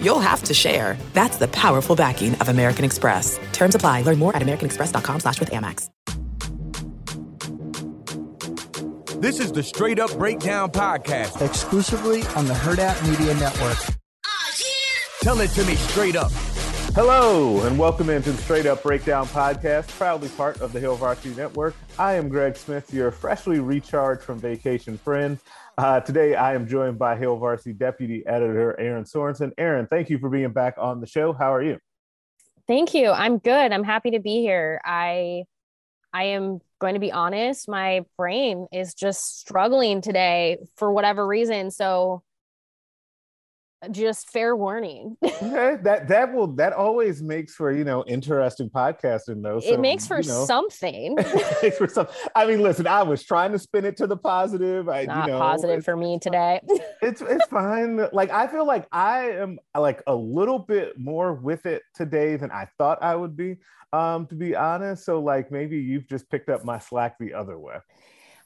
you'll have to share. That's the powerful backing of American Express. Terms apply. Learn more at americanexpress.com slash with Amex. This is the Straight Up Breakdown Podcast. Exclusively on the Hurrdat Media Network. Tell it to me straight up. Hello, and welcome into the Straight Up Breakdown podcast, proudly part of the Hail Varsity Network. I am Greg Smith, your freshly recharged from vacation friend. Uh, today, I am joined by Hail Varsity Deputy Editor Erin Sorensen. Erin, thank you for being back on the show. How are you? Thank you. I'm good. I'm happy to be here. I I am going to be honest, my brain is just struggling today for whatever reason. So just fair warning. okay, that that will that always makes for you know interesting podcasting though. So, it makes for you know, something. makes for some. I mean, listen, I was trying to spin it to the positive. I, Not you know, positive for me today. it's it's fine. Like I feel like I am like a little bit more with it today than I thought I would be. Um, to be honest, so like maybe you've just picked up my slack the other way.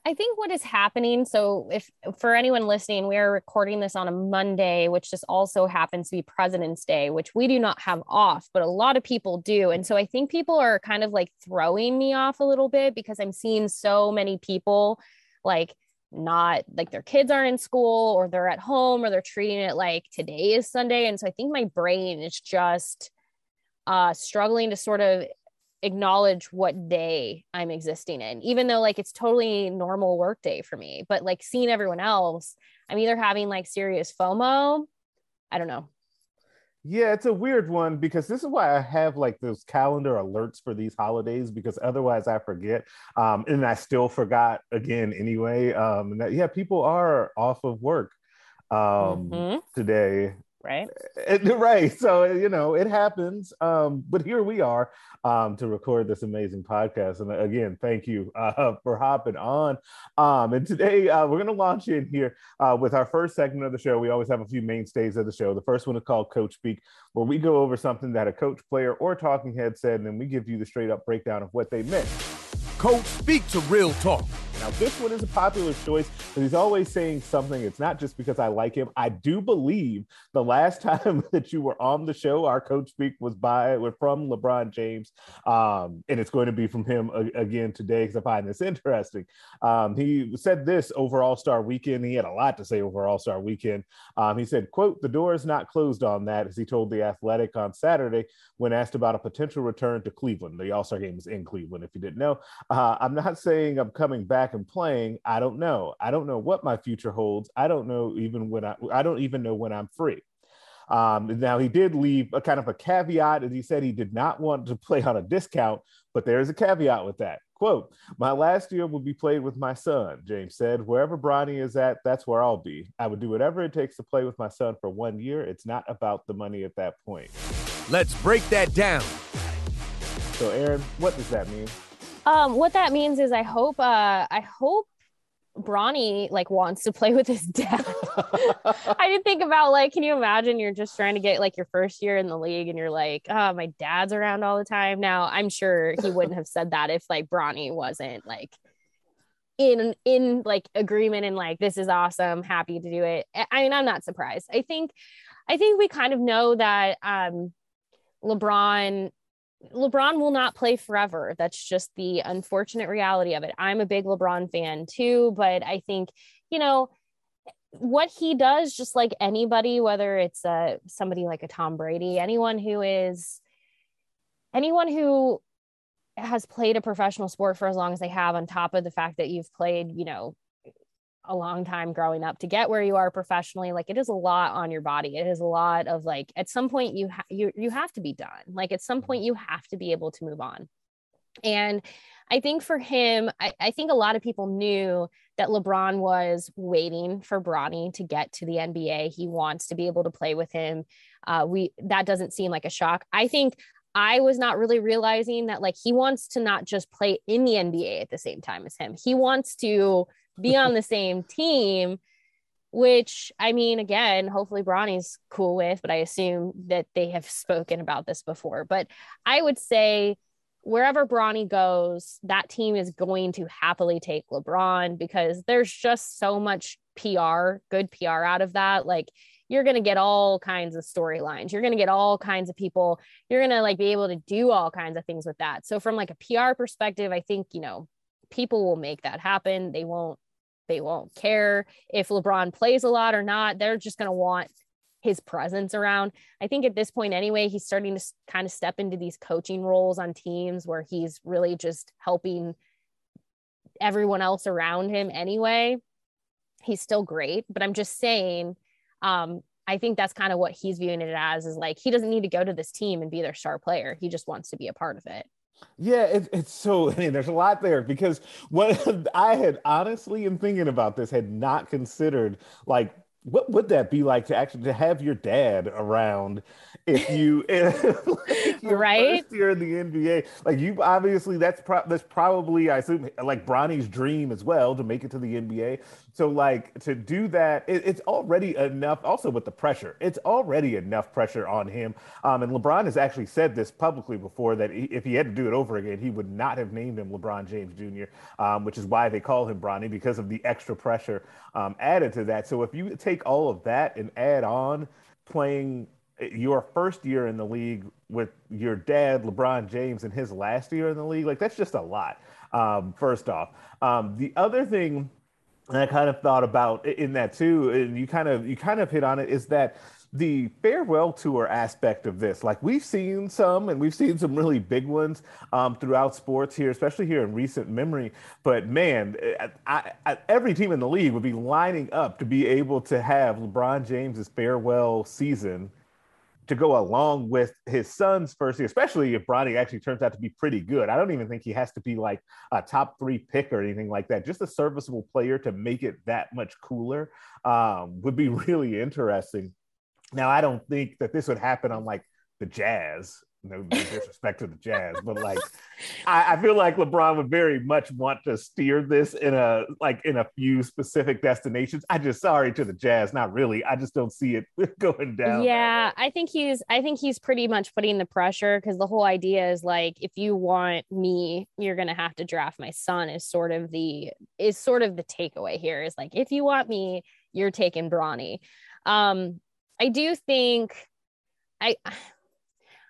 I think what is happening. So, if for anyone listening, we are recording this on a Monday, which just also happens to be President's Day, which we do not have off, but a lot of people do. And so, I think people are kind of like throwing me off a little bit because I'm seeing so many people like not like their kids aren't in school or they're at home or they're treating it like today is Sunday. And so, I think my brain is just uh, struggling to sort of acknowledge what day I'm existing in, even though like it's totally normal work day for me. But like seeing everyone else, I'm either having like serious FOMO. I don't know. Yeah, it's a weird one because this is why I have like those calendar alerts for these holidays because otherwise I forget. Um, and I still forgot again anyway. Um, that, yeah, people are off of work um, mm-hmm. today right? Right so you know it happens um but here we are um to record this amazing podcast and again thank you uh for hopping on. Um and today uh we're gonna launch in here uh with our first segment of the show. We always have a few mainstays of the show. The first one is called coach speak where we go over something that a coach player or talking head said and then we give you the straight up breakdown of what they meant. Coach speak to real talk now, this one is a popular choice, but he's always saying something. It's not just because I like him. I do believe the last time that you were on the show, our coach speak was by from LeBron James, um, and it's going to be from him again today because I find this interesting. Um, he said this over All Star Weekend. He had a lot to say over All Star Weekend. Um, he said, "quote The door is not closed on that," as he told the Athletic on Saturday when asked about a potential return to Cleveland. The All Star game is in Cleveland, if you didn't know. Uh, I'm not saying I'm coming back back and playing, I don't know. I don't know what my future holds. I don't know even when I I don't even know when I'm free. Um, now he did leave a kind of a caveat, as he said he did not want to play on a discount, but there is a caveat with that. Quote, my last year will be played with my son, James said. Wherever Bronny is at, that's where I'll be. I would do whatever it takes to play with my son for one year. It's not about the money at that point. Let's break that down. So, Erin, what does that mean? Um, what that means is I hope uh I hope Bronny like wants to play with his dad. I did think about like, can you imagine you're just trying to get like your first year in the league and you're like, oh, my dad's around all the time. Now I'm sure he wouldn't have said that if like Bronny wasn't like in in like agreement and like this is awesome, happy to do it. I mean, I'm not surprised. I think I think we kind of know that um LeBron LeBron will not play forever. That's just the unfortunate reality of it. I'm a big LeBron fan too, but I think, you know, what he does, just like anybody, whether it's uh, somebody like a Tom Brady, anyone who is, anyone who has played a professional sport for as long as they have, on top of the fact that you've played, you know, a long time growing up to get where you are professionally like it is a lot on your body it is a lot of like at some point you ha- you you have to be done like at some point you have to be able to move on and I think for him, I, I, think a lot of people knew that LeBron was waiting for Bronny to get to the NBA. He wants to be able to play with him. Uh, we that doesn't seem like a shock. I think I was not really realizing that like he wants to not just play in the NBA at the same time as him. He wants to be on the same team, which I mean, again, hopefully Bronny's cool with, but I assume that they have spoken about this before. But I would say wherever Bronny goes, that team is going to happily take LeBron because there's just so much PR, good PR out of that. Like you're going to get all kinds of storylines. You're going to get all kinds of people. You're going to like be able to do all kinds of things with that. So from like a PR perspective, I think, you know, people will make that happen. They won't they won't care if LeBron plays a lot or not. They're just going to want his presence around. I think at this point anyway, he's starting to kind of step into these coaching roles on teams where he's really just helping everyone else around him anyway. He's still great, but I'm just saying um, I think that's kind of what he's viewing it as is like he doesn't need to go to this team and be their star player. He just wants to be a part of it. Yeah, it, it's so. I mean, there's a lot there because what I had honestly, in thinking about this, had not considered like what would that be like to actually to have your dad around if you if right first year in the NBA like you obviously that's pro- that's probably I assume like Bronny's dream as well to make it to the NBA so like to do that, it, it's already enough. Also with the pressure, it's already enough pressure on him. Um, and LeBron has actually said this publicly before that he, if he had to do it over again, he would not have named him LeBron James Jr., um, which is why they call him Bronny because of the extra pressure um, added to that. So if you take all of that and add on playing your first year in the league with your dad, LeBron James, in his last year in the league, like that's just a lot. Um, first off, um, the other thing I kind of thought about in that too, and you kind of you kind of hit on it is that the farewell tour aspect of this. Like we've seen some, and we've seen some really big ones um, throughout sports here, especially here in recent memory. But man, I, I, every team in the league would be lining up to be able to have LeBron James's farewell season to go along with his son's first year, especially if Bronny actually turns out to be pretty good. I don't even think he has to be like a top three pick or anything like that. Just a serviceable player to make it that much cooler um, would be really interesting. Now, I don't think that this would happen on like the Jazz no disrespect to the Jazz, but like I, I, feel like LeBron would very much want to steer this in a like in a few specific destinations. I just sorry to the Jazz, not really. I just don't see it going down. Yeah, I think he's I think he's pretty much putting the pressure because the whole idea is like if you want me, you're gonna have to draft my son. Is sort of the is sort of the takeaway here is like if you want me, you're taking Bronny. Um, I do think I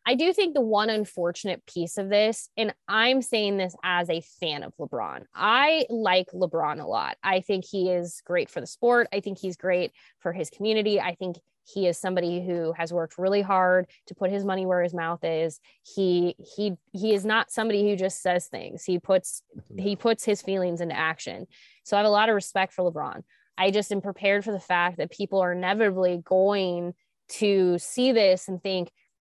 I do think the one unfortunate piece of this, and I'm saying this as a fan of LeBron, I like LeBron a lot. I think he is great for the sport. I think he's great for his community. I think he is somebody who has worked really hard to put his money where his mouth is. He he he is not somebody who just says things. He puts he puts his feelings into action. So I have a lot of respect for LeBron. I just am prepared for the fact that people are inevitably going to see this and think,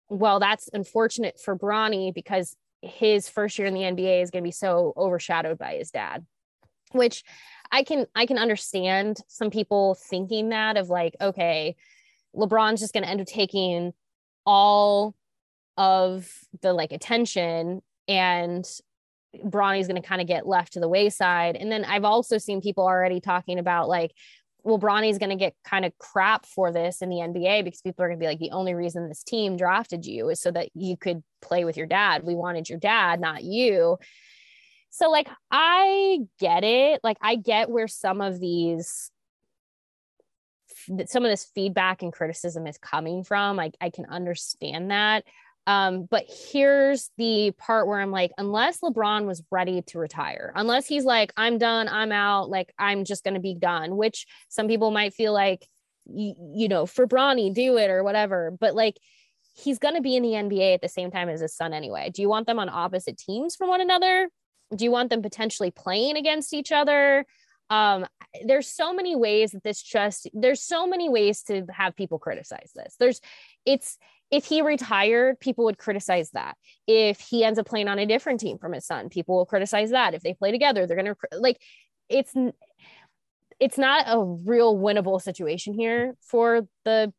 well, that's unfortunate for Bronny because his first year in the NBA is going to be so overshadowed by his dad, which I can I can understand some people thinking that of like, okay, LeBron's just going to end up taking all of the like attention and Bronny's going to kind of get left to the wayside. And then I've also seen people already talking about like, well, Bronny's going to get kind of crap for this in the NBA because people are going to be like, the only reason this team drafted you is so that you could play with your dad. We wanted your dad, not you. So, like, I get it. Like, I get where some of these, some of this feedback and criticism is coming from. Like, I can understand that. Um, but here's the part where I'm like, unless LeBron was ready to retire, unless he's like, I'm done, I'm out, like I'm just gonna be done, which some people might feel like, you, you know, for Bronny, do it or whatever. But like he's gonna be in the NBA at the same time as his son anyway. Do you want them on opposite teams from one another? Do you want them potentially playing against each other? um there's so many ways that this just there's so many ways to have people criticize this there's it's if he retired, people would criticize that. If he ends up playing on a different team from his son, people will criticize that. If they play together, they're going to like it's it's not a real winnable situation here for the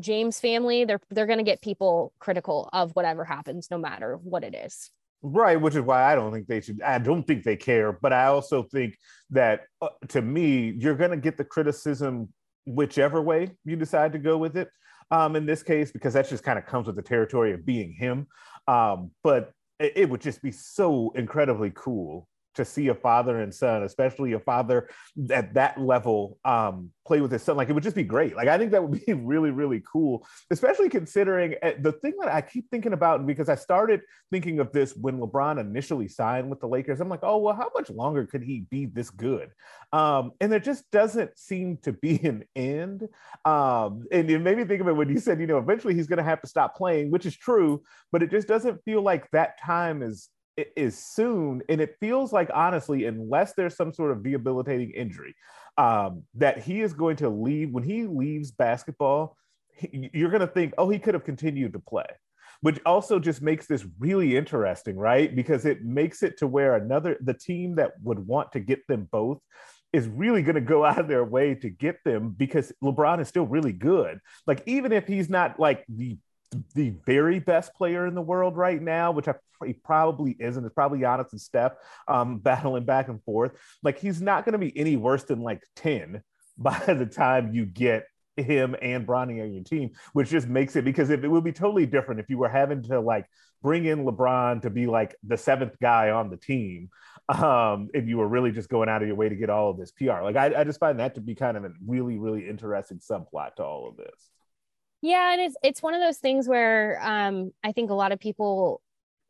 James family, they're they're going to get people critical of whatever happens, no matter what it is. Right, which is why I don't think they should. I don't think they care, but I also think that uh, to me, you're going to get the criticism whichever way you decide to go with it. Um, in this case, because that just kind of comes with the territory of being him. Um, but it, it would just be so incredibly cool to see a father and son, especially a father at that level, um, play with his son. Like it would just be great. Like I think that would be really, really cool, especially considering uh, the thing that I keep thinking about because I started thinking of this when LeBron initially signed with the Lakers. I'm like, oh well, how much longer could he be this good? Um, and there just doesn't seem to be an end. Um, and it made me think of it when you said, you know, eventually he's going to have to stop playing, which is true, but it just doesn't feel like that time is is soon. And it feels like, honestly, unless there's some sort of debilitating injury, um, that he is going to leave. When he leaves basketball, he, you're going to think, oh, he could have continued to play. Which also just makes this really interesting, right? Because it makes it to where another, the team that would want to get them both is really going to go out of their way to get them because LeBron is still really good. Like, even if he's not like the the very best player in the world right now, which I, he probably isn't. It's probably Giannis and Steph um, battling back and forth. Like he's not going to be any worse than like 10 by the time you get him and Bronny on your team, which just makes it because if it would be totally different if you were having to like bring in LeBron to be like the seventh guy on the team. Um, if you were really just going out of your way to get all of this PR. Like I, I just find that to be kind of a really, really interesting subplot to all of this. Yeah, and it's it's one of those things where um, I think a lot of people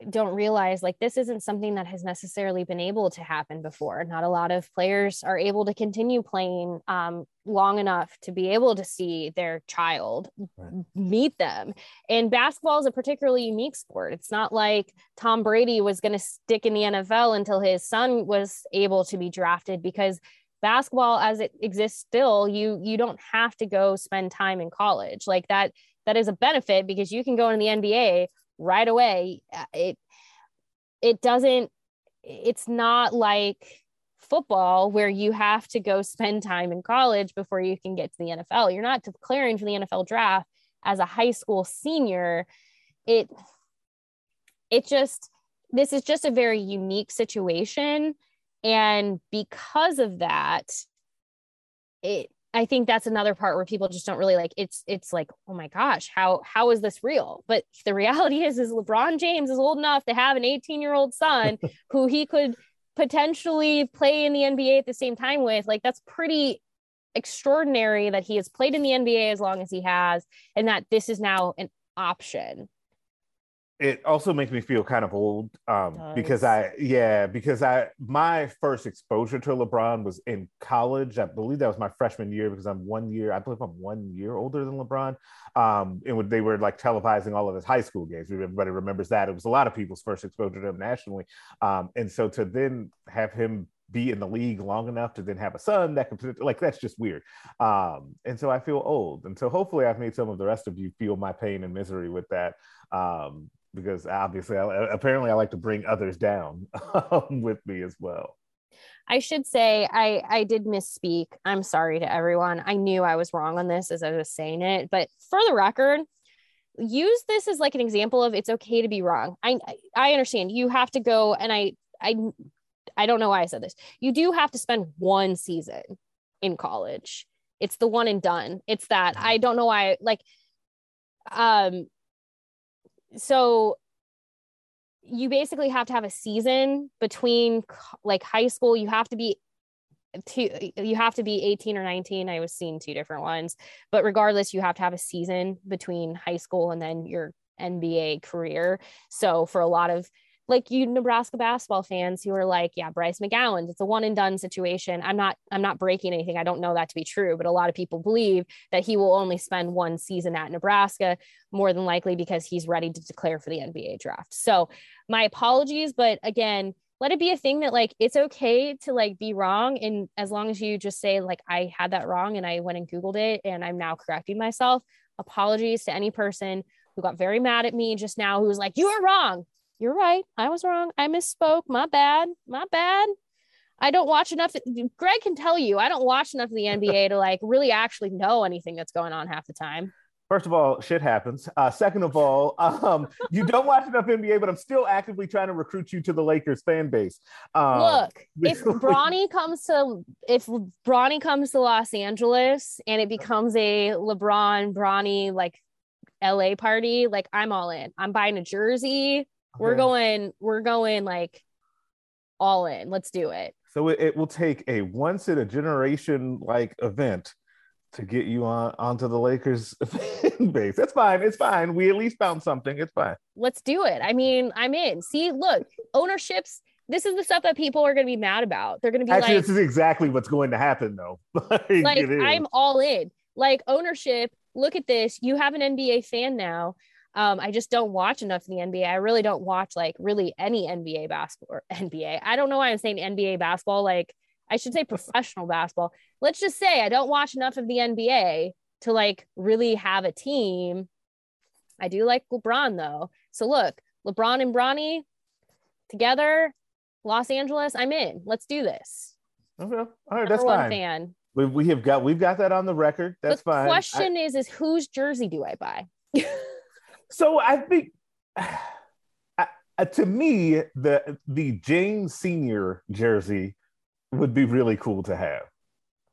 don't realize like this isn't something that has necessarily been able to happen before. Not a lot of players are able to continue playing um, long enough to be able to see their child right. meet them. And basketball is a particularly unique sport. It's not like Tom Brady was going to stick in the NFL until his son was able to be drafted because basketball as it exists still you you don't have to go spend time in college like that that is a benefit because you can go in the nba right away uh, it it doesn't it's not like football where you have to go spend time in college before you can get to the NFL. You're not declaring for the NFL draft as a high school senior. It it just this is just a very unique situation and because of that it i think that's another part where people just don't really like it's it's like oh my gosh how how is this real? But the reality is is lebron james is old enough to have an 18 year old son who he could potentially play in the nba at the same time with. Like that's pretty extraordinary that he has played in the nba as long as he has and that this is now an option it also makes me feel kind of old um, because I yeah because I my first exposure to LeBron was in college. I believe that was my freshman year because I'm one year I believe I'm one year older than LeBron. Um, and when they were like televising all of his high school games, everybody remembers that it was a lot of people's first exposure to him nationally. Um, and so to then have him be in the league long enough to then have a son that can like that's just weird um and so i feel old and so hopefully i've made some of the rest of you feel my pain and misery with that um because obviously, I, apparently, I like to bring others down with me as well. I should say I I did misspeak. I'm sorry to everyone. I knew I was wrong on this as I was saying it, but for the record, use this as like an example of it's okay to be wrong. I I understand you have to go and I I I don't know why I said this. You do have to spend one season in college. It's the one and done. It's that I don't know why like um so you basically have to have a season between like high school. You have to be two you have to be 18 or 19 i was seeing two different ones. But regardless you have to have a season between high school and then your nba career. So for a lot of like you Nebraska basketball fans who are like, yeah, Bryce McGowens, it's a one and done situation. I'm not, I'm not breaking anything. I don't know that to be true, but a lot of people believe that he will only spend one season at Nebraska, more than likely because he's ready to declare for the NBA draft. So my apologies, but again, let it be a thing that like it's okay to like be wrong and as long as you just say like i had that wrong and i went and googled it and i'm now correcting myself apologies to any person who got very mad at me just now who was like you are wrong you're right. I was wrong. I misspoke. My bad. My bad. I don't watch enough. Greg can tell you, I don't watch enough of the NBA to like really actually know anything that's going on half the time. First of all, shit happens. Uh, second of all, um, you don't watch enough NBA, but I'm still actively trying to recruit you to the Lakers fan base. Um, Look, if Bronny comes to if Bronny comes to Los Angeles and it becomes a LeBron Bronny like LA party, like I'm all in. I'm buying a jersey. We're going. We're going like all in. Let's do it. So it, it will take a once in a generation like event to get you on onto the Lakers fan base. That's fine. It's fine. We at least found something. It's fine. Let's do it. I mean, I'm in. See, look, ownerships. This is the stuff that people are going to be mad about. They're going to be Actually, like, this is exactly what's going to happen, though. like, like. I'm all in. Like ownership, look at this. You have an NBA fan now. Um, I just don't watch enough of the NBA. I really don't watch like really any NBA basketball or NBA. I don't know why I'm saying NBA basketball. Like I should say professional basketball. Let's just say I don't watch enough of the NBA to like really have a team. I do like LeBron though. So look, LeBron and Bronny together, Los Angeles, I'm in. Let's do this. Okay. All right, Number that's one fine. fan. We, we have got we've got that on the record. That's the fine. I- question is, is whose jersey do I buy? so I think I, uh, to me the the James Senior jersey would be really cool to have.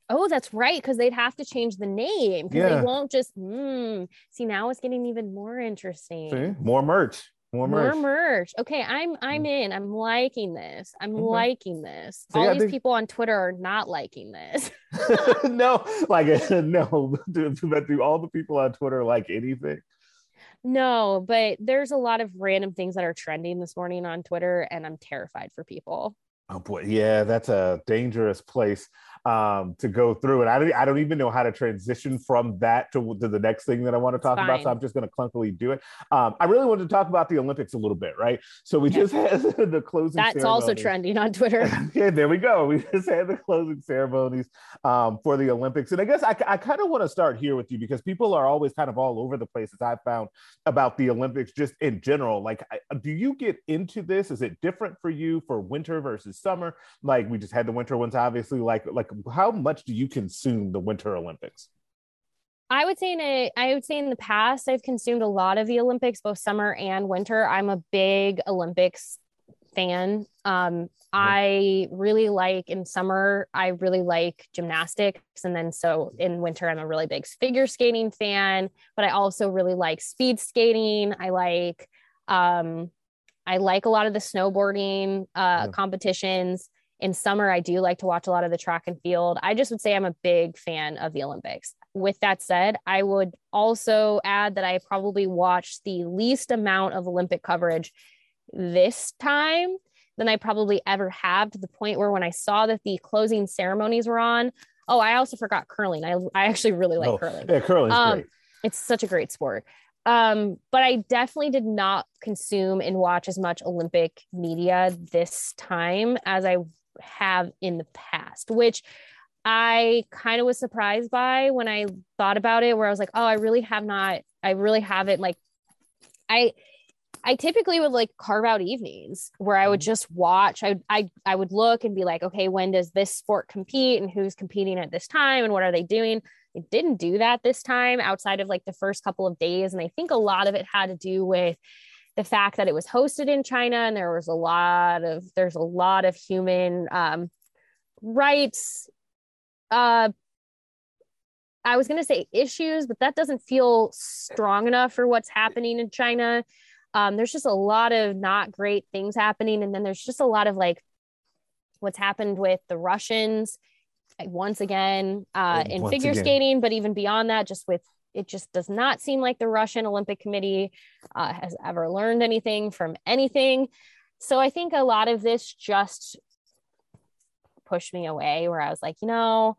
Oh, that's right, because they'd have to change the name because Yeah. they won't just. Mm. See, now it's getting even more interesting. See? More merch. More merch. More merch. Okay, I'm I'm in. I'm liking this. I'm Okay. liking this. So, All yeah, these think- people on Twitter are not liking this. no, like no. Do, but do all the people on Twitter like anything? No, but there's a lot of random things that are trending this morning on Twitter, and I'm terrified for people. Oh boy, yeah, that's a dangerous place um, to go through, and I don't, I don't even know how to transition from that to, to the next thing that I want to talk about. So. I'm just going to clunkily do it. Um, I really wanted to talk about the Olympics a little bit, right? So we just had the closing. That's also trending on Twitter. yeah, there we go. We just had the closing ceremonies um, for the Olympics. And I guess I, I kind of want to start here with you because people are always kind of all over the place, as I've found about the Olympics just in general. Like, I, do you get into this? Is it different for you for winter versus summer? Like, we just had the winter ones, obviously. Like, like how much do you consume the Winter Olympics? I would say in a, I would say in the past I've consumed a lot of the Olympics, both summer and winter. I'm a big Olympics fan. Um, I really like in summer, I really like gymnastics. And then so in winter, I'm a really big figure skating fan, but I also really like speed skating. I like um I like a lot of the snowboarding uh Yeah. competitions. In summer, I do like to watch a lot of the track and field. I just would say I'm a big fan of the Olympics. With that said, I would also add that I probably watched the least amount of Olympic coverage this time than I probably ever have to the point where when I saw that the closing ceremonies were on, oh, I also forgot curling. I, I actually really like Oh, curling Yeah, curling's Um, it's such a great sport. Um, but I definitely did not consume and watch as much Olympic media this time as I have in the past, which I kind of was surprised by when I thought about it, where I was like, oh, I really have not, I really haven't like, I, I typically would like carve out evenings where I would mm-hmm. just watch. I, I, I would look and be like, okay, when does this sport compete and who's competing at this time and what are they doing? I didn't do that this time outside of like the first couple of days. And I think a lot of it had to do with the fact that it was hosted in China and there was a lot of, there's a lot of human um, rights. Uh, I was going to say issues, but that doesn't feel strong enough for what's happening in China. Um, there's just a lot of not great things happening. And then there's just a lot of like what's happened with the Russians once again uh, Oh, in once figure again. skating, but even beyond that, just with it just does not seem like the Russian Olympic Committee uh, has ever learned anything from anything. So I think a lot of this just pushed me away where I was like, you know,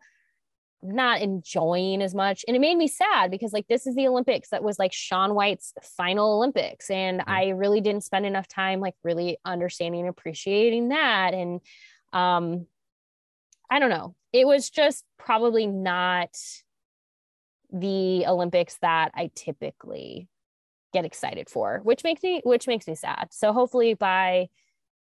I'm not enjoying as much. And it made me sad because like this is the Olympics that was like Shaun White's final Olympics. And I really didn't spend enough time like really understanding and appreciating that. And um I don't know. It was just probably not the Olympics that I typically get excited for, which makes me which makes me sad. So hopefully by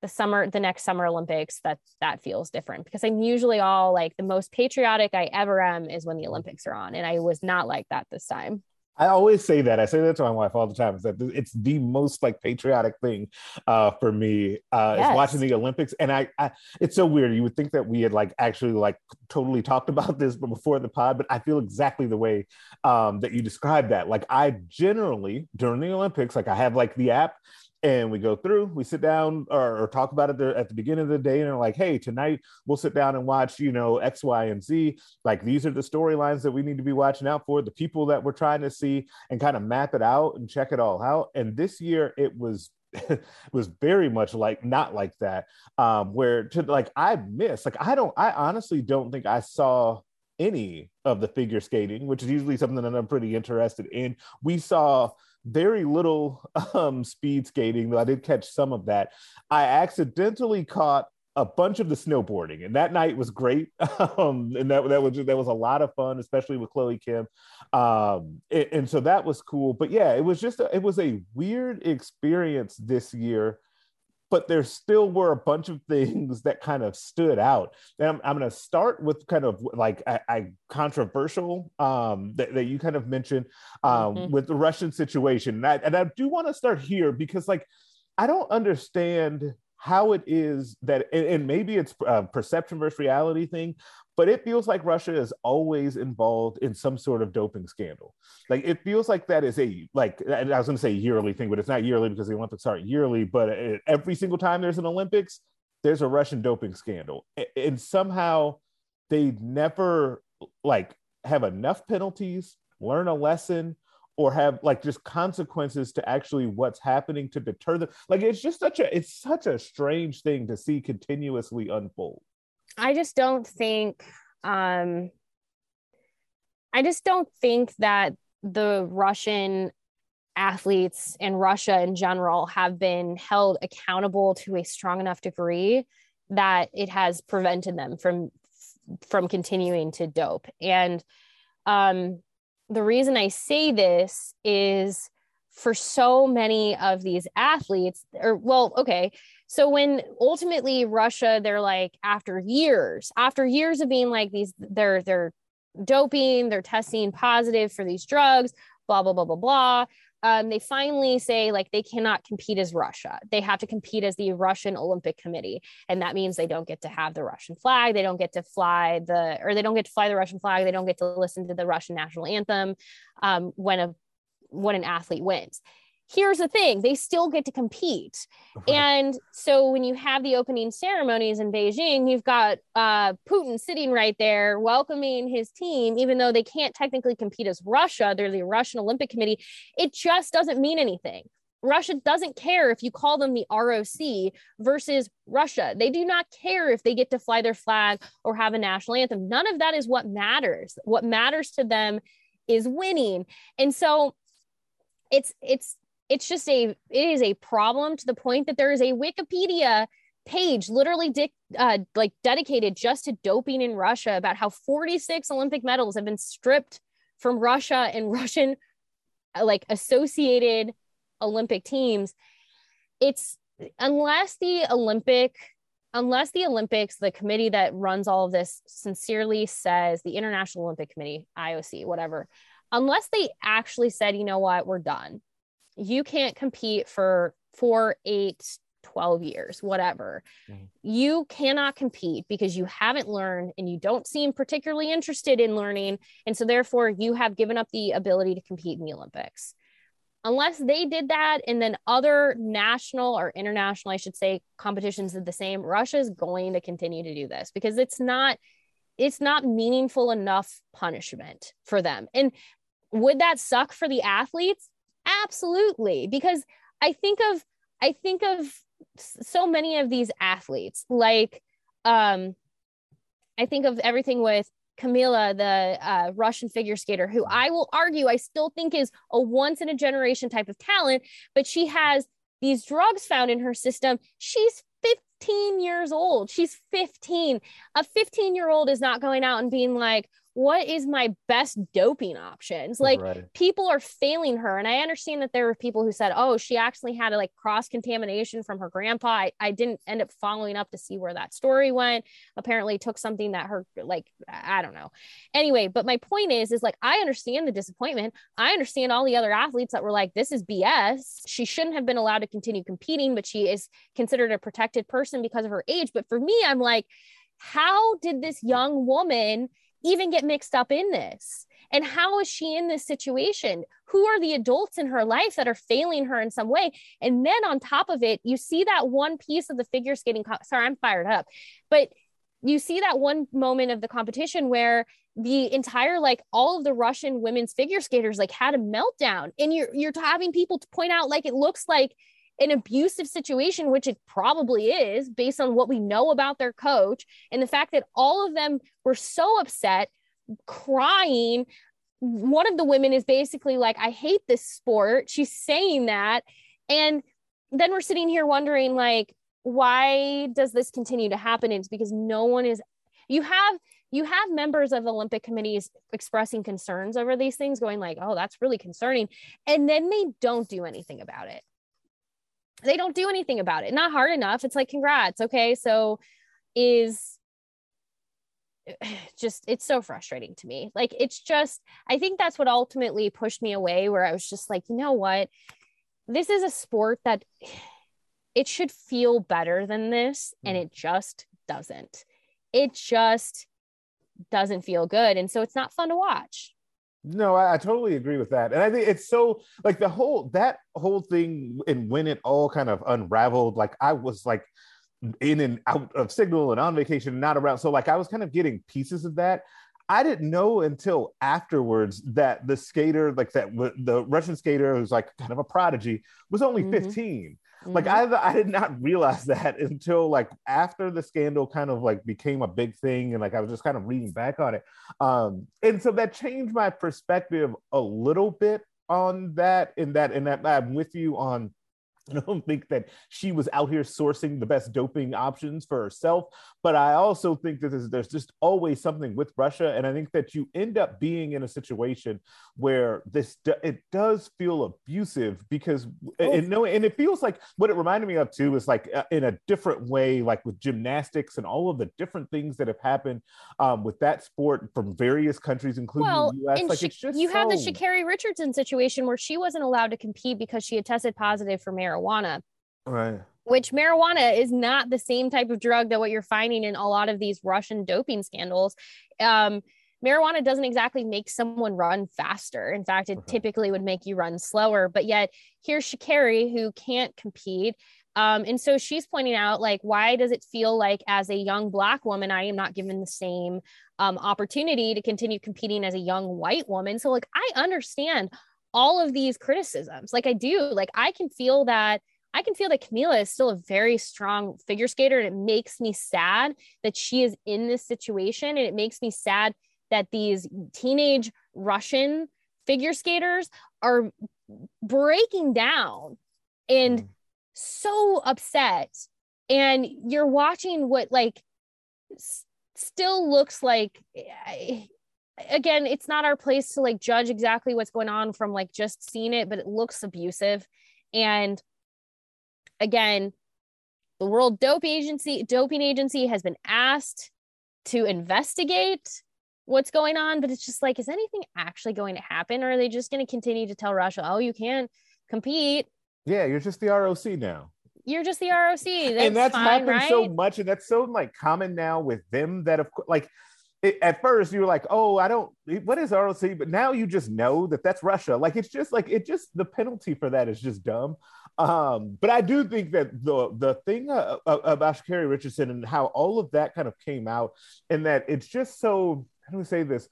the summer the next summer olympics that that feels different because i'm usually all like the most patriotic i ever am is when the olympics are on and i was not like that this time I always say that. I say that to my wife all the time. Is that it's the most like patriotic thing uh, for me uh, yes. is watching the Olympics, and I, I, it's so weird. You would think that we had like actually like totally talked about this before the pod, but I feel exactly the way um, that you described that. Like I generally during the Olympics, like I have like the app and we go through we sit down or, or talk about it there at the beginning of the day and they're like hey tonight we'll sit down and watch you know x y and z. Like these are the storylines that we need to be watching out for the people that we're trying to see and kind of map it out and check it all out. And this year it was was very much like not like that um where to like i miss like i don't i honestly don't think i saw any of the figure skating which is usually something that i'm pretty interested in. We saw very little um, speed skating, though I did catch some of that. I accidentally caught a bunch of the snowboarding, and that night was great. um, and that that was that was a lot of fun, especially with Chloe Kim. Um, and, and so that was cool. But yeah, it was just a, it was a weird experience this year but there still were a bunch of things that kind of stood out. And I'm, I'm going to start with kind of like a, a controversial um, that, that, you kind of mentioned um, mm-hmm. with the Russian situation. And I, and I do want to start here because, like, I don't understand how it is that, and, and maybe it's a perception versus reality thing, but it feels like Russia is always involved in some sort of doping scandal. Like it feels like that is a like I was going to say yearly thing, but it's not yearly because the Olympics aren't yearly. But every single time there's an Olympics, there's a Russian doping scandal, and somehow they never like have enough penalties, learn a lesson, or have like just consequences to actually what's happening to deter them. Like it's just such a it's such a strange thing to see continuously unfold. I just don't think um I just don't think that the Russian athletes and Russia in general have been held accountable to a strong enough degree that it has prevented them from from continuing to dope. And um the reason I say this is for so many of these athletes or well okay so when ultimately Russia, they're like after years, after years of being like these, they're they're doping, they're testing positive for these drugs, blah blah blah blah blah. Um, they finally say like they cannot compete as Russia. They have to compete as the Russian Olympic Committee, and that means they don't get to have the Russian flag. They don't get to fly the, or they don't get to fly the Russian flag. They don't get to listen to the Russian national anthem um, when a when an athlete wins here's the thing they still get to compete and so when you have the opening ceremonies in beijing you've got uh, putin sitting right there welcoming his team even though they can't technically compete as russia they're the russian olympic committee it just doesn't mean anything Russia doesn't care if you call them the ROC versus Russia. They do not care if they get to fly their flag or have a national anthem. None of that is what matters. What matters to them is winning. And so it's it's it's just a it is a problem to the point that there is a wikipedia page literally uh, like dedicated just to doping in russia about how 46 olympic medals have been stripped from russia and russian uh, like associated olympic teams. It's unless the olympic unless the olympics the committee that runs all of this sincerely says the international olympic committee ioc whatever unless they actually said you know what we're done you can't compete for four, eight, 12 years, whatever. Mm-hmm. You cannot compete because you haven't learned and you don't seem particularly interested in learning. And so, therefore, you have given up the ability to compete in the Olympics. Unless they did that, and then other national or international, I should say, competitions did the same, Russia is going to continue to do this because it's not it's not meaningful enough punishment for them. And would that suck for the athletes? Absolutely, because I think of I think of so many of these athletes like um I think of everything with Kamila, the uh, Russian figure skater, who I will argue I still think is a once in a generation type of talent, but she has these drugs found in her system. She's 15 years old. She's 15. A 15 year old is not going out and being like, what is my best doping options? Like Right. people are failing her. And I understand that there were people who said, oh, she actually had a like cross contamination from her grandpa. I, I didn't end up following up to see where that story went. Apparently took something that her like I don't know. Anyway, but my point is, is like I understand the disappointment. I understand all the other athletes that were like, this is BS. She shouldn't have been allowed to continue competing, but she is considered a protected person because of her age. But for me, I'm like, how did this young woman even get mixed up in this? And how is she in this situation? Who are the adults in her life that are failing her in some way? And then on top of it, you see that one piece of the figure skating. Co- Sorry, I'm fired up, but you see that one moment of the competition where the entire like all of the Russian women's figure skaters like had a meltdown, and you're you're having people to point out like it looks like an abusive situation, which it probably is based on what we know about their coach and the fact that all of them were so upset, crying. One of the women is basically like, I hate this sport. She's saying that. And then we're sitting here wondering, like, why does this continue to happen? It's because no one is, you have, you have members of Olympic committees expressing concerns over these things, going like, oh, that's really concerning. And then they don't do anything about it they don't do anything about it. Not hard enough. It's like, congrats. Okay. So is just, it's so frustrating to me. Like, it's just, I think that's what ultimately pushed me away, where I was just like, you know what? This is a sport that it should feel better than this. And hmm. it just doesn't. It just doesn't feel good. And so it's not fun to watch. No, I, I totally agree with that. And I think it's so like the whole that whole thing and when it all kind of unraveled, like I was like in and out of signal and on vacation, and not around. So like I was kind of getting pieces of that. I didn't know until afterwards that the skater, like that the Russian skater who's like kind of a prodigy, was only Mhm. 15. Like I, I did not realize that until like after the scandal kind of like became a big thing, and like I was just kind of reading back on it, um, and so that changed my perspective a little bit on that. In that, and that I'm with you on. I don't think that she was out here sourcing the best doping options for herself, but I also think that there's, there's just always something with Russia, and I think that you end up being in a situation where this it does feel abusive because and no and it feels like what it reminded me of too is like uh, in a different way like with gymnastics and all of the different things that have happened um, with that sport from various countries including well, the US like Sha- it's just you have the so- Sha'Carri Richardson situation where she wasn't allowed to compete because she had tested positive for marijuana. Right which marijuana is not the same type of drug that what you're finding in a lot of these Russian doping scandals. Um, marijuana doesn't exactly make someone run faster. In fact, it Okay. typically would make you run slower. But yet, here's Sha'Carri who can't compete. Um, and so she's pointing out, like, why does it feel like as a young Black woman, I am not given the same um, opportunity to continue competing as a young white woman? So, like, I understand all of these criticisms. Like, I do. Like, I can feel that I can feel that Kamila is still a very strong figure skater, and it makes me sad that she is in this situation. And it makes me sad that these teenage Russian figure skaters are breaking down and Mm. so upset. And you're watching what, like, s- still looks like. Again, it's not our place to like judge exactly what's going on from like just seeing it, but it looks abusive. And again, the World Dope Agency, Doping Agency has been asked to investigate what's going on, but it's just like, is anything actually going to happen? Or are they just going to continue to tell Russia, oh, you can't compete? yeah you're just the roc now You're just the ROC. That's and that's fine, happened right? so much and that's so like common now with them that of course like it, at first you were like oh i don't what is roc but now you just know that that's russia. Like it's just like it just the penalty for that is just dumb. Um but i do think that the the thing uh, uh, about Sha'Carri richardson and how all of that kind of came out and that it's just so how do we say this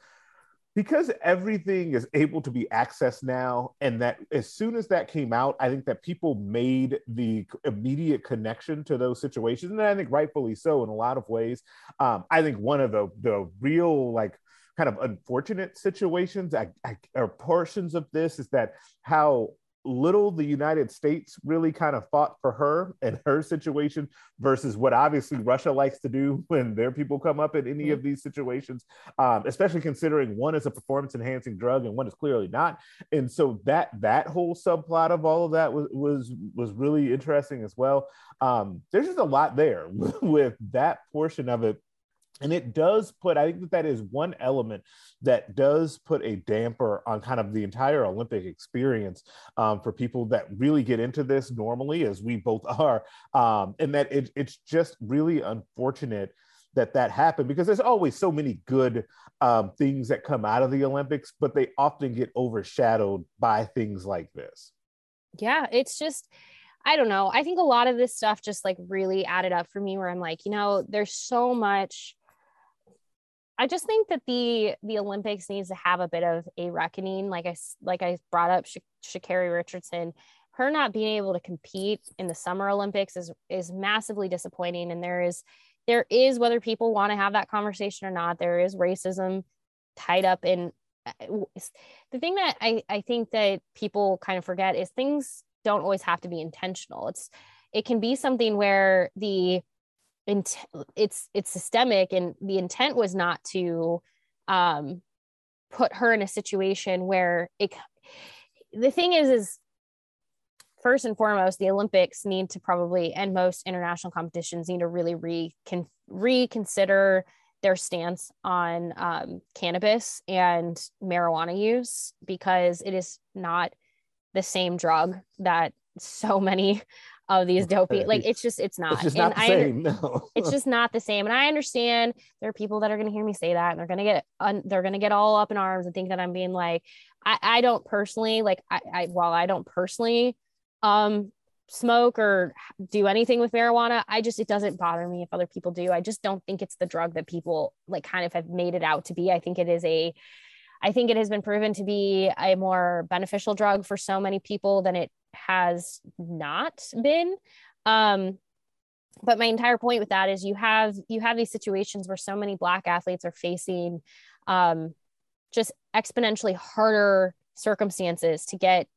because everything is able to be accessed now and that as soon as that came out i think that people made the immediate connection to those situations and i think rightfully so in a lot of ways. Um, i think one of the the real like kind of unfortunate situations I, I, or portions of this is that how little the United States really kind of fought for her and her situation versus what obviously Russia likes to do when their people come up in any mm-hmm. of these situations, um, especially considering one is a performance enhancing drug and one is clearly not. And so that that whole subplot of all of that was was was really interesting as well. Um, there's just a lot there with that portion of it and it does put i think that that is one element that does put a damper on kind of the entire olympic experience um, for people that really get into this normally as we both are um, and that it, it's just really unfortunate that that happened because there's always so many good um, things that come out of the olympics but they often get overshadowed by things like this yeah it's just I don't know. I think a lot of this stuff just like really added up for me where I'm like, you know, there's so much I just think that the the Olympics needs to have a bit of a reckoning. Like I like I brought up Sh- Sha'Carri Richardson, her not being able to compete in the Summer Olympics is is massively disappointing. And there is there is whether people want to have that conversation or not, there is racism tied up in uh, the thing that I I think that people kind of forget is things don't always have to be intentional. It's it can be something where the int- it's it's systemic and the intent was not to um put her in a situation where it the thing is is first and foremost the olympics need to probably and most international competitions need to really recon, reconsider their stance on um, cannabis and marijuana use because it is not the same drug that so many of these dopey like it's just it's not. It's just not the I, same no. it's just not the same. And i understand there are people that are going to hear me say that and they're going to get un, they're going to get all up in arms and think that i'm being like i i don't personally like i, I while i don't personally um smoke or do anything with marijuana i just it doesn't bother me if other people do. I just don't think it's the drug that people like kind of have made it out to be. I think it is a I think it has been proven to be a more beneficial drug for so many people than it has not been. Um, but my entire point with that is you have you have these situations where so many black athletes are facing um, just exponentially harder circumstances to get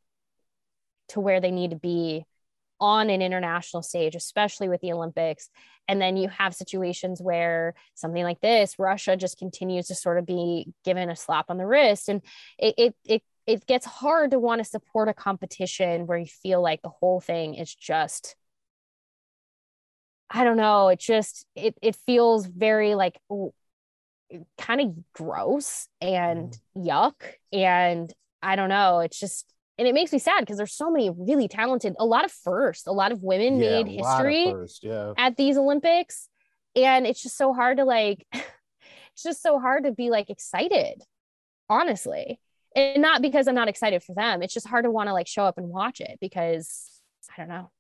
to where they need to be on an international stage, especially with the Olympics. And then you have situations where something like this, Russia just continues to sort of be given a slap on the wrist. And it, it, it, it gets hard to want to support a competition where you feel like the whole thing is just I don't know, it just it it feels very like kind of gross and mm. yuck and I don't know, it's just and it makes me sad because there's so many really talented a lot of first a lot of women yeah, made history first, yeah. at these olympics and it's just so hard to like it's just so hard to be like excited honestly and not because i'm not excited for them it's just hard to want to like show up and watch it because i don't know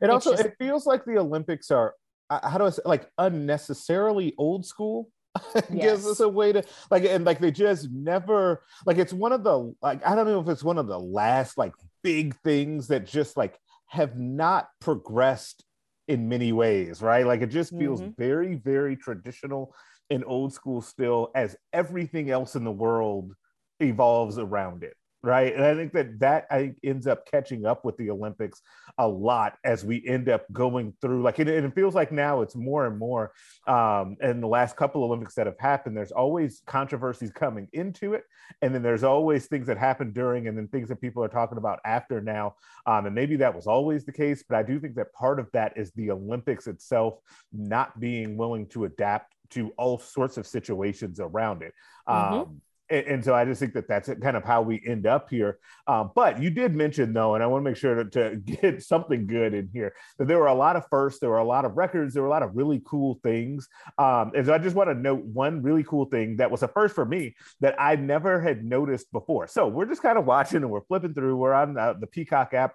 it also just... it feels like the olympics are uh, how do i say like unnecessarily old school yes. gives us a way to like and like they just never like it's one of the like I don't know if it's one of the last like big things that just like have not progressed in many ways, right? Like it just feels mm-hmm. very, very traditional and old school still as everything else in the world evolves around it right? And I think that that I think ends up catching up with the Olympics a lot as we end up going through. Like it, it feels like now it's more and more. Um, in the last couple Olympics that have happened, there's always controversies coming into it, and then there's always things that happen during, and then things that people are talking about after now. Um, and maybe that was always the case, but I do think that part of that is the Olympics itself not being willing to adapt to all sorts of situations around it. Mm-hmm. And, and, so I just think that that's kind of how we end up here. Um, but you did mention though, and I want to make sure to, to, get something good in here that there were a lot of firsts, there were a lot of records, there were a lot of really cool things. Um, and so I just want to note one really cool thing that was a first for me that I never had noticed before. So we're just kind of watching and we're flipping through. We're on the Peacock app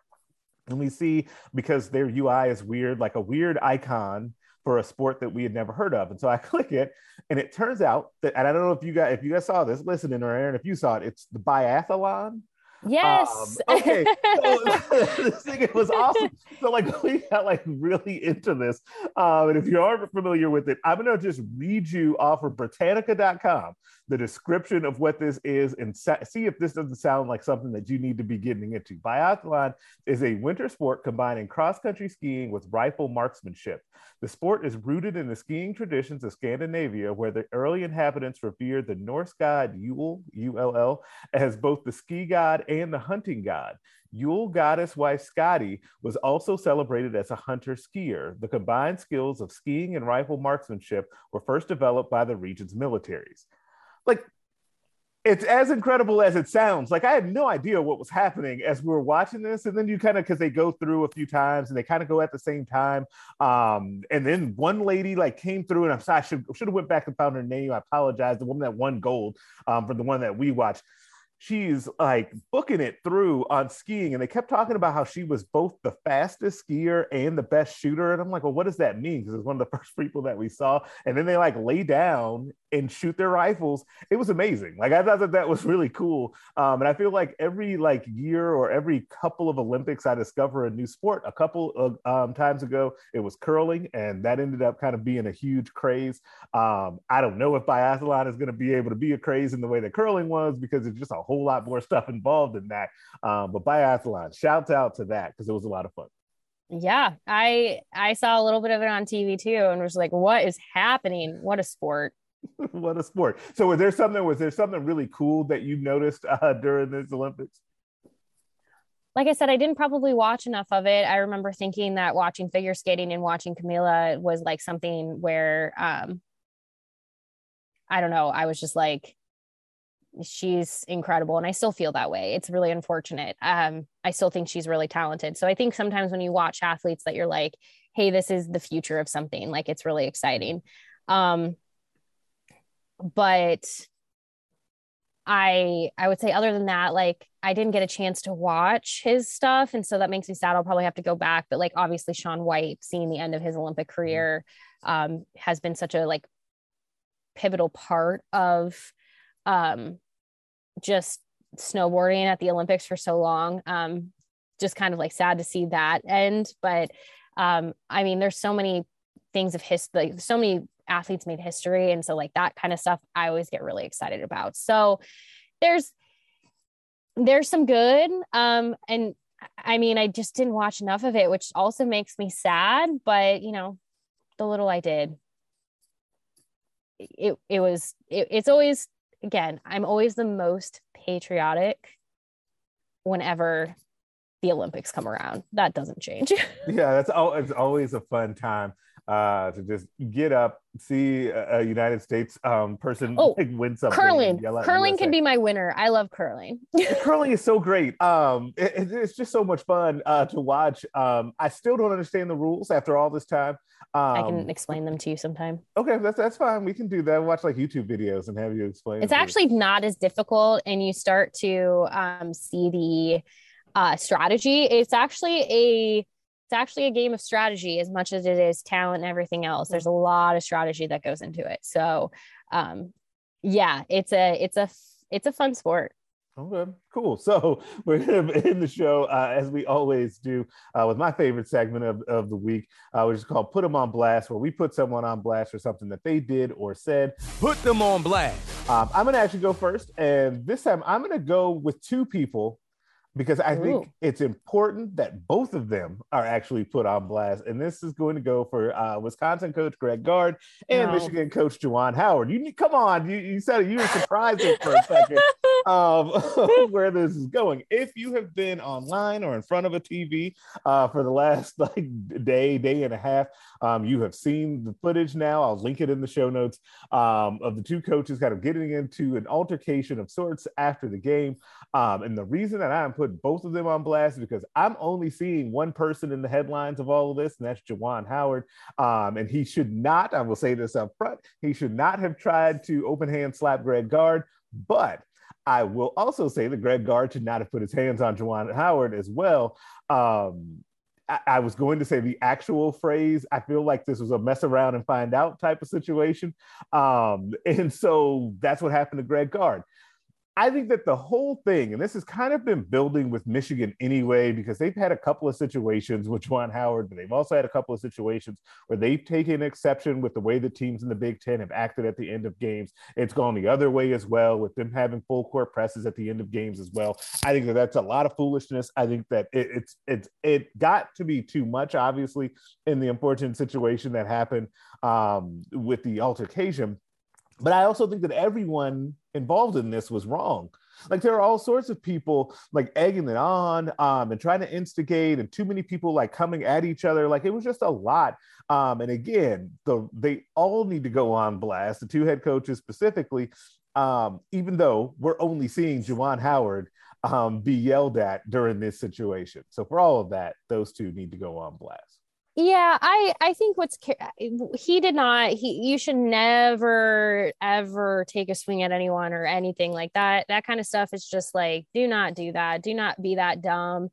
and we see because their UI is weird, like a weird icon for a sport that we had never heard of. And so I click it, and it turns out that, and I don't know if you guys, if you guys saw this listening or Erin, if you saw it, it's the biathlon. Yes. Um, okay. So this thing it was awesome. So like we got like really into this. Um, and if you aren't familiar with it, I'm gonna just read you off of Britannica.com the description of what this is and sa- see if this doesn't sound like something that you need to be getting into. Biathlon is a winter sport combining cross-country skiing with rifle marksmanship. The sport is rooted in the skiing traditions of Scandinavia, where the early inhabitants revered the Norse god Ull, U-L-L, as both the ski god and the hunting god. Ull goddess wife Skadi was also celebrated as a hunter skier. The combined skills of skiing and rifle marksmanship were first developed by the region's militaries. Like, it's as incredible as it sounds. Like, I had no idea what was happening as we were watching this. And then you kind of, because they go through a few times and they kind of go at the same time. Um, and then one lady like came through, and I'm sorry, I should, should have went back and found her name. I apologize. The woman that won gold um, from the one that we watched she's like booking it through on skiing and they kept talking about how she was both the fastest skier and the best shooter and i'm like well what does that mean? Because it's one of the first people that we saw and then they like lay down and shoot their rifles. It was amazing. Like i thought that that was really cool. Um, and i feel like every like year or every couple of olympics i discover a new sport. A couple of um, times ago it was curling and that ended up kind of being a huge craze. Um, i don't know if biathlon is going to be able to be a craze in the way that curling was because it's just a whole lot more stuff involved in that. Um, but biathlon, shout out to that because it was a lot of fun. Yeah, I I saw a little bit of it on TV too, and was like, "What is happening? What a sport!" what a sport! So, was there something? Was there something really cool that you noticed uh, during this Olympics? Like I said, I didn't probably watch enough of it. I remember thinking that watching figure skating and watching Kamila was like something where, um, I don't know, I was just like, she's incredible and i still feel that way. It's really unfortunate. Um i still think she's really talented. So i think sometimes when you watch athletes that you're like hey this is the future of something like it's really exciting. Um but i i would say other than that like i didn't get a chance to watch his stuff and so that makes me sad. I'll probably have to go back but like obviously Shaun White seeing the end of his olympic career um has been such a like pivotal part of um, just snowboarding at the Olympics for so long. Um, just kind of like sad to see that end. But um, I mean, there's so many things of history, like, so many athletes made history. And so, like, that kind of stuff I always get really excited about. So, there's, there's some good. Um, and I mean, I just didn't watch enough of it, which also makes me sad. But, you know, the little I did, it, it was, it, it's always again, I'm always the most patriotic whenever the Olympics come around. That doesn't change. yeah, that's all. It's always a fun time uh, to just get up, see a, United States um, person oh, win something. Curling, curling can be my winner. I love curling. curling is so great. Um, it, it's just so much fun uh, to watch. Um, I still don't understand the rules after all this time. Um, I can explain them to you sometime. Okay, that's that's fine. We can do that. Watch like YouTube videos and have you explain. It's actually not as difficult, and you start to um, see the uh, strategy. It's actually a it's actually a game of strategy as much as it is talent and everything else. There's a lot of strategy that goes into it. So, um, yeah, it's a it's a it's a fun sport. Okay, cool. So we're going to end the show uh, as we always do uh, with my favorite segment of, of the week, uh, which is called Put Them on Blast, where we put someone on blast for something that they did or said. Put them on blast. Um, I'm going to actually go first. And this time I'm going to go with two people because I Ooh. think it's important that both of them are actually put on blast. And this is going to go for uh, Wisconsin coach Greg Gard and no. Michigan coach Juwan Howard. You come on, you, you said you were surprised for a second um, where this is going. If you have been online or in front of a TV uh, for the last like day, day and a half, um, you have seen the footage now. I'll link it in the show notes um, of the two coaches kind of getting into an altercation of sorts after the game. Um, and the reason that I'm putting both of them on blast because I'm only seeing one person in the headlines of all of this, and that's Juwan Howard. Um, and he should not, I will say this up front, he should not have tried to open hand slap Greg Gard, but I will also say that Greg Gard should not have put his hands on Juwan Howard as well. Um, I, I, was going to say the actual phrase. I feel like this was a mess around and find out type of situation. Um, and so that's what happened to Greg Gard I think that the whole thing, and this has kind of been building with Michigan anyway, because they've had a couple of situations with Juwan Howard, but they've also had a couple of situations where they've taken exception with the way the teams in the Big Ten have acted at the end of games. It's gone the other way as well, with them having full court presses at the end of games as well. I think that that's a lot of foolishness. I think that it, it's it's it got to be too much, obviously, in the unfortunate situation that happened um, with the altercation. But I also think that everyone involved in this was wrong. Like there are all sorts of people like egging it on um, and trying to instigate, and too many people like coming at each other. Like it was just a lot. Um, and again, the they all need to go on blast. The two head coaches specifically, um, even though we're only seeing Juwan Howard um, be yelled at during this situation. So for all of that, those two need to go on blast yeah i i think what's he did not he you should never ever take a swing at anyone or anything like that that kind of stuff is just like do not do that do not be that dumb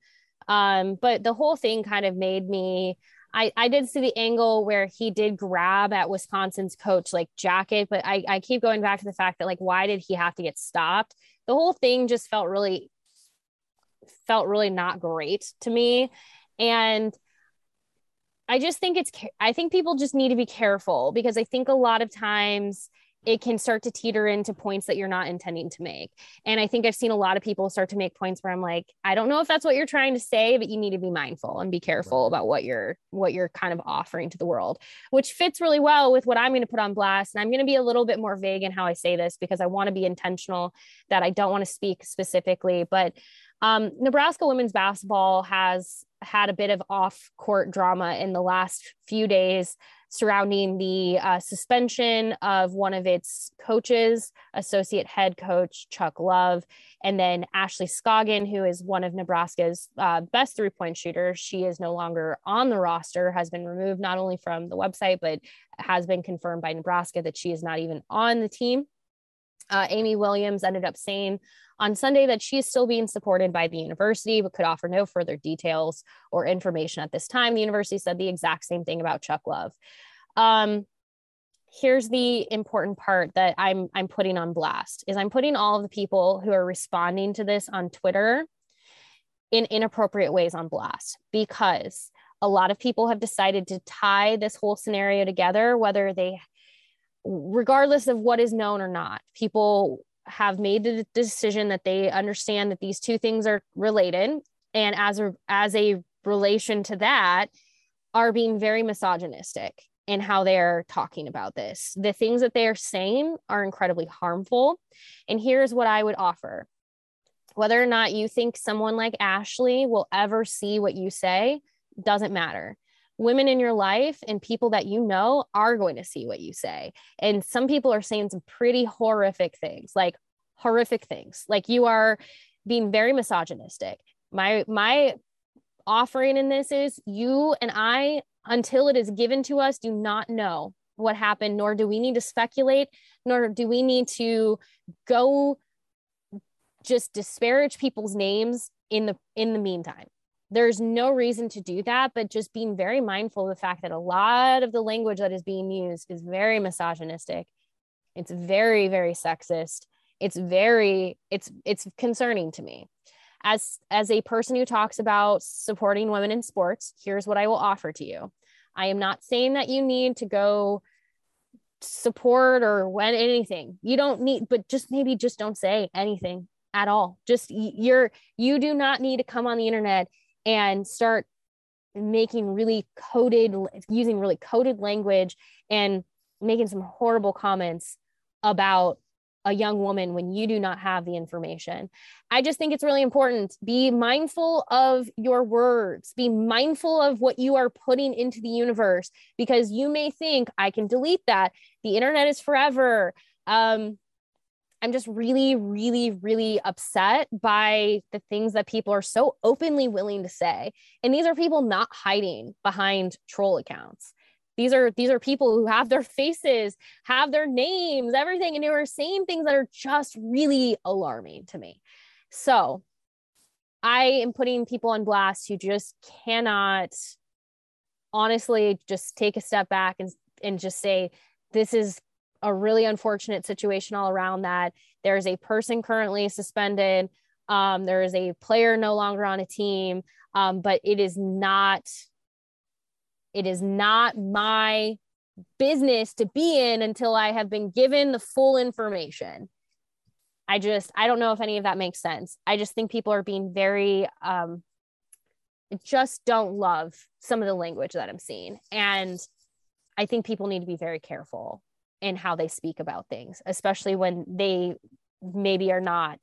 um but the whole thing kind of made me I, I did see the angle where he did grab at Wisconsin's coach like jacket, but I, I keep going back to the fact that like why did he have to get stopped? The whole thing just felt really felt really not great to me. And I just think it's, I think people just need to be careful because I think a lot of times it can start to teeter into points that you're not intending to make. And I think I've seen a lot of people start to make points where I'm like, I don't know if that's what you're trying to say, but you need to be mindful and be careful about what you're what you're kind of offering to the world, which fits really well with what I'm going to put on blast. And I'm going to be a little bit more vague in how I say this because I want to be intentional that I don't want to speak specifically, but um, Nebraska women's basketball has had a bit of off court drama in the last few days surrounding the uh, suspension of one of its coaches, associate head coach Chuck Love, and then Ashley Scoggin, who is one of Nebraska's uh, best three point shooters. She is no longer on the roster, has been removed not only from the website, but has been confirmed by Nebraska that she is not even on the team. Uh, Amy Williams ended up saying on Sunday that she is still being supported by the university, but could offer no further details or information at this time. The university said the exact same thing about Chuck Love. Um, here's the important part that I'm I'm putting on blast is I'm putting all of the people who are responding to this on Twitter in inappropriate ways on blast because a lot of people have decided to tie this whole scenario together whether they regardless of what is known or not people have made the decision that they understand that these two things are related. And as a as a relation to that are being very misogynistic in how they're talking about this. The things that they are saying are incredibly harmful. And here's what i would offer. Whether or not you think someone like ashley will ever see what you say doesn't matter women in your life and people that you know are going to see what you say. And some people are saying some pretty horrific things, like horrific things. Like you are being very misogynistic. My my offering in this is you and I until it is given to us do not know what happened nor do we need to speculate nor do we need to go just disparage people's names in the in the meantime there's no reason to do that but just being very mindful of the fact that a lot of the language that is being used is very misogynistic. It's very very sexist. It's very it's it's concerning to me. As as a person who talks about supporting women in sports here's what i will offer to you. I am not saying that you need to go support or when anything. You don't need but just maybe just don't say anything at all. Just you're you do not need to come on the internet and start making really coded using really coded language and making some horrible comments about a young woman when you do not have the information. I just think it's really important. Be mindful of your words, be mindful of what you are putting into the universe because you may think, I can delete that. The internet is forever. Um, I'm just really, really, really upset by the things that people are so openly willing to say. And these are people not hiding behind troll accounts. These are these are people who have their faces, have their names, everything, and they are saying things that are just really alarming to me. So I am putting people on blast who just cannot honestly just take a step back and, and just say, this is a really unfortunate situation all around that. There's a person currently suspended. Um, there is a player no longer on a team, um, but it is not. It is not my business to be in until I have been given the full information. I just I don't know if any of that makes sense. I just think people are being very um just don't love some of the language that I'm seeing. And I think people need to be very careful in how they speak about things, especially when they maybe are not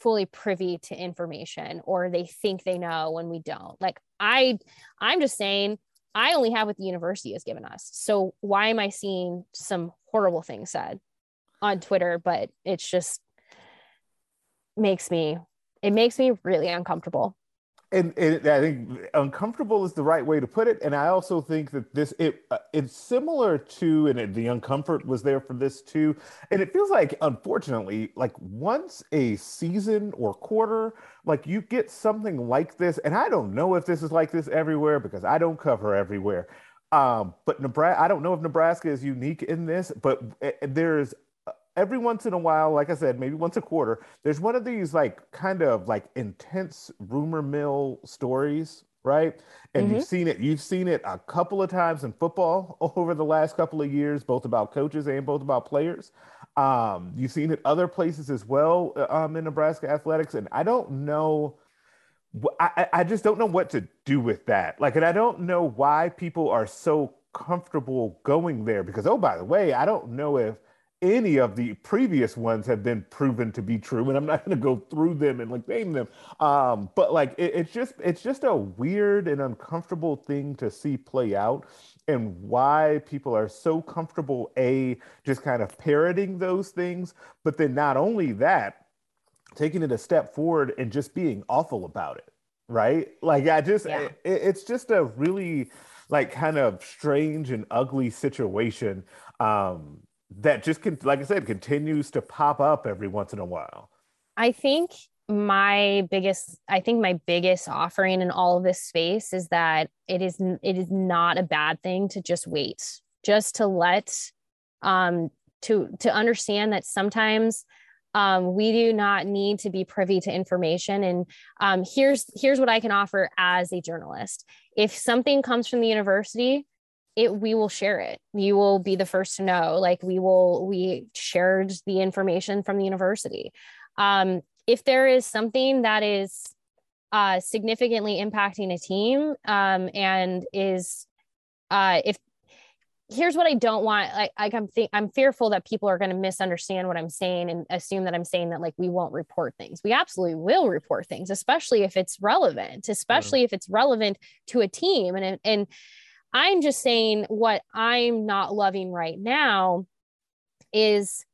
fully privy to information or they think they know when we don't. Like I I'm just saying I only have what the university has given us. So why am I seeing some horrible things said on Twitter? But it's just makes me it makes me really uncomfortable and, and, I think uncomfortable is the right way to put it. And I also think that this it uh, it's similar to, and it, the uncomfort was there for this too. And it feels like, unfortunately, like once a season or quarter, like you get something like this. And I don't know if this is like this everywhere because I don't cover everywhere. Um, but Nebraska, I don't know if Nebraska is unique in this, but eh, there's every once in a while, like I said, maybe once a quarter, there's one of these like kind of like intense rumor mill stories, right? And mm-hmm. you've seen it, you've seen it a couple of times in football over the last couple of years, both about coaches and both about players. Um, you've seen it other places as well uh, um, in Nebraska athletics, and I don't know. I, I just don't know what to do with that. Like, and I don't know why people are so comfortable going there because, oh, by the way, I don't know if any of the previous ones have been proven to be true and i'm not going to go through them and like name them. Um, but like it, it's just it's just a weird and uncomfortable thing to see play out and why people are so comfortable a just kind of parroting those things but then not only that taking it a step forward and just being awful about it right? Like i just yeah. it, it's just a really like kind of strange and ugly situation. Um that just can, like I said, continues to pop up every once in a while. I think my biggest i think my biggest offering in all of this space is that it is it is not a bad thing to just wait just to let um to to understand that sometimes um, we do not need to be privy to information and um, here's here's what i can offer as a journalist if something comes from the university it we will share it. You will be the first to know like we will we shared the information from the university. Um, if there is something that is uh, significantly impacting a team um, and is uh, if here's what I don't want like, like I'm th- I'm fearful that people are going to misunderstand what I'm saying and assume that I'm saying that like we won't report things. We absolutely will report things, especially if it's relevant, especially if it's relevant to a team. And and I'm just saying what I'm not loving right now is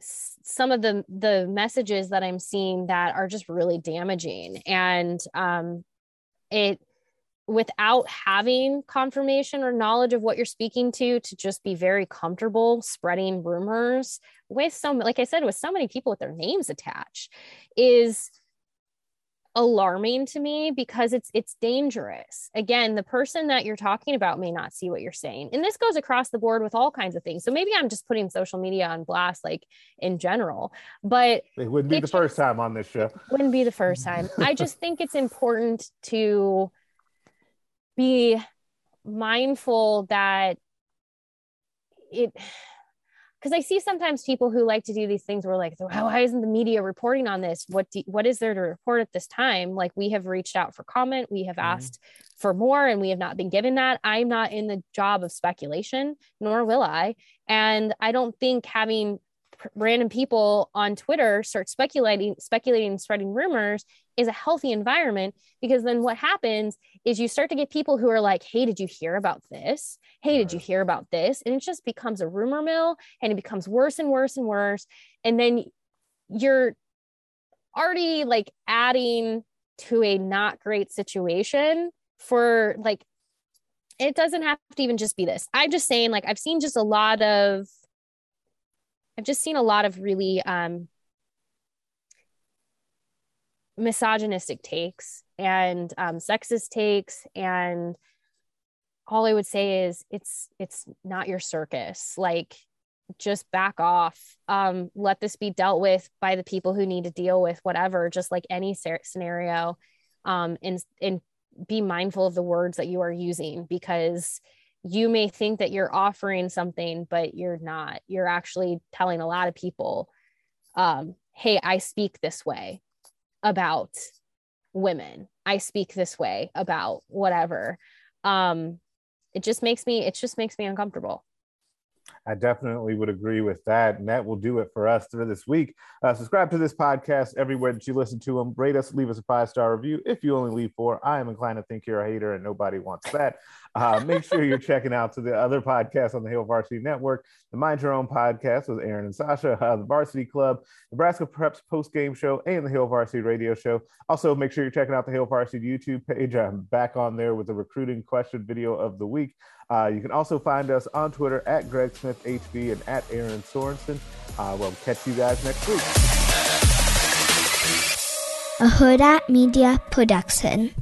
some of the the messages that I'm seeing that are just really damaging. And um it without having confirmation or knowledge of what you're speaking to to just be very comfortable spreading rumors with some like I said with so many people with their names attached is alarming to me because it's it's dangerous. Again, the person that you're talking about may not see what you're saying. And this goes across the board with all kinds of things. So maybe I'm just putting social media on blast like in general, but it wouldn't be the just, first time on this show. Wouldn't be the first time. I just think it's important to be mindful that it because I see sometimes people who like to do these things where like, why isn't the media reporting on this? What do, what is there to report at this time? Like we have reached out for comment, we have mm-hmm. asked for more, and we have not been given that. I'm not in the job of speculation, nor will I. And I don't think having random people on Twitter start speculating, speculating, spreading rumors is a healthy environment because then what happens is you start to get people who are like, Hey, did you hear about this? Hey, did you mm-hmm. hear about this? And it just becomes a rumor mill and it becomes worse and worse and worse. And then you're already like adding to a not great situation for like, it doesn't have to even just be this. I'm just saying, like, I've seen just a lot of I've just seen a lot of really um, misogynistic takes and um, sexist takes and all I would say is it's it's not your circus. Like just back off. Um, let this be dealt with by the people who need to deal with whatever, just like any scenario. Um, and and be mindful of the words that you are using because you may think that you're offering something, but you're not. You're actually telling a lot of people, um, hey, I speak this way about women. I speak this way about whatever. Um, it just makes me, it just makes me uncomfortable. I definitely would agree with that. And that will do it for us for this week. Uh, subscribe to this podcast everywhere that you listen to them. Rate us, leave us a five star review. If you only leave four, I am inclined to think you're a hater and nobody wants that. Uh, make sure you're checking out to the other podcasts on the Hail Varsity Network, the Mind Your Own podcast with Erin and Sasha, uh, the Varsity Club, Nebraska Preps post game show, and the Hail Varsity radio show. Also, make sure you're checking out the Hail Varsity YouTube page. I'm back on there with the recruiting question video of the week. Uh, you can also find us on Twitter at Greg Smith HV and at Erin Sorensen. Uh, we'll catch you guys next week. A Hurrdat Media Production.